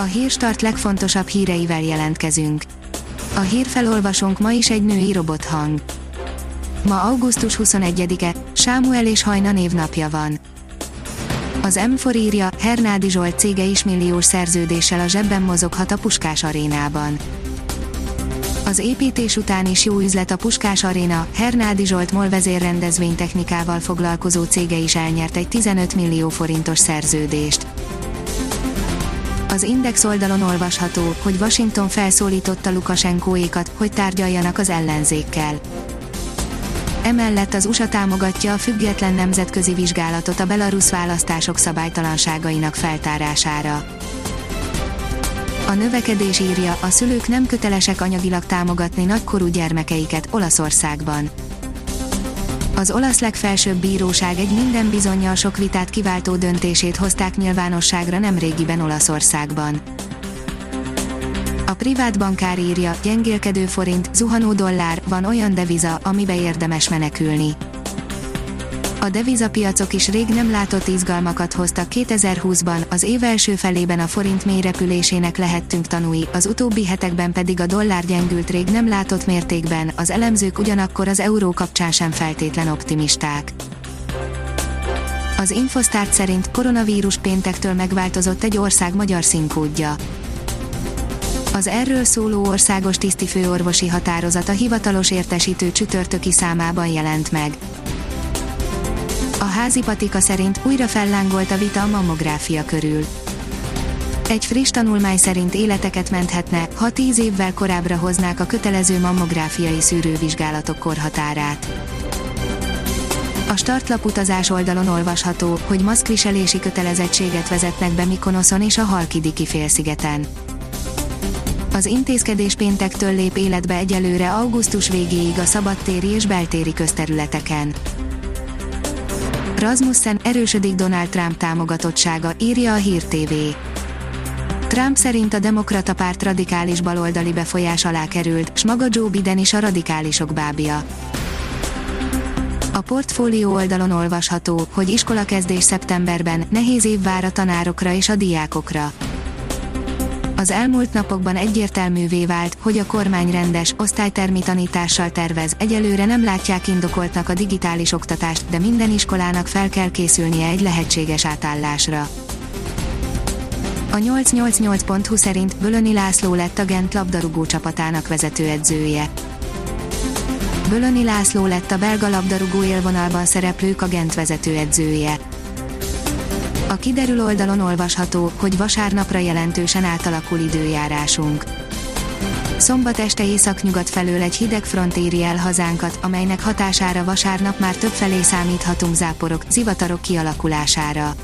A hírstart legfontosabb híreivel jelentkezünk. A hírfelolvasónk ma is egy női robothang. Ma augusztus 21-e, Sámuel és Hajna névnapja van. Az M4 írja, Hernádi Zsolt cége is milliós szerződéssel a zsebben mozoghat a Puskás arénában. Az építés után is jó üzlet a Puskás Aréna, Hernádi Zsolt MOL vezérrendezvénytechnikával foglalkozó cége is elnyert egy 15 millió forintos szerződést. Az Index oldalon olvasható, hogy Washington felszólította Lukasenkóékat, hogy tárgyaljanak az ellenzékkel. Emellett az USA támogatja a független nemzetközi vizsgálatot a belarusz választások szabálytalanságainak feltárására. A növekedés írja, a szülők nem kötelesek anyagilag támogatni nagykorú gyermekeiket Olaszországban. Az olasz legfelsőbb bíróság egy minden bizonyal sok vitát kiváltó döntését hozták nyilvánosságra nemrégiben Olaszországban. A privát bankár írja, gyengélkedő forint, zuhanó dollár, van olyan deviza, amibe érdemes menekülni. A devizapiacok is rég nem látott izgalmakat hoztak 2020-ban, az év első felében a forint mély repülésének lehettünk tanúi, az utóbbi hetekben pedig a dollár gyengült rég nem látott mértékben, az elemzők ugyanakkor az euró kapcsán sem feltétlen optimisták. Az Infostart szerint koronavírus péntektől megváltozott egy ország magyar színkódja. Az erről szóló országos tisztifőorvosi határozat a hivatalos értesítő csütörtöki számában jelent meg. A házi patika szerint újra fellángolt a vita a mammográfia körül. Egy friss tanulmány szerint életeket menthetne, ha 10 évvel korábbra hoznák a kötelező mammográfiai szűrővizsgálatok korhatárát. A startlap utazás oldalon olvasható, hogy maszkviselési kötelezettséget vezetnek be Mikonoszon és a Halkidiki félszigeten. Az intézkedés péntektől lép életbe egyelőre augusztus végéig a szabadtéri és beltéri közterületeken. Rasmussen erősödik Donald Trump támogatottsága, írja a Hír TV. Trump szerint a demokrata párt radikális baloldali befolyás alá került, s maga Joe Biden is a radikálisok bábja. A portfólió oldalon olvasható, hogy iskolakezdés szeptemberben, nehéz év vár a tanárokra és a diákokra. Az elmúlt napokban egyértelművé vált, hogy a kormány rendes, osztálytermi tanítással tervez, egyelőre nem látják indokoltnak a digitális oktatást, de minden iskolának fel kell készülnie egy lehetséges átállásra. A 888.hu szerint Bölöni László lett a Gent labdarúgó csapatának vezetőedzője. Bölöni László lett a belga labdarúgó élvonalban szereplők a Gent vezetőedzője. A kiderül oldalon olvasható, hogy vasárnapra jelentősen átalakul időjárásunk. Szombat este északnyugat felől egy hideg front éri el hazánkat, amelynek hatására vasárnap már több felé számíthatunk záporok, zivatarok kialakulására.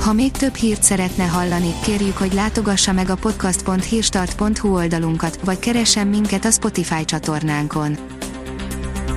Ha még több hírt szeretne hallani, kérjük, hogy látogassa meg a podcast.hírstart.hu oldalunkat, vagy keressen minket a Spotify csatornánkon.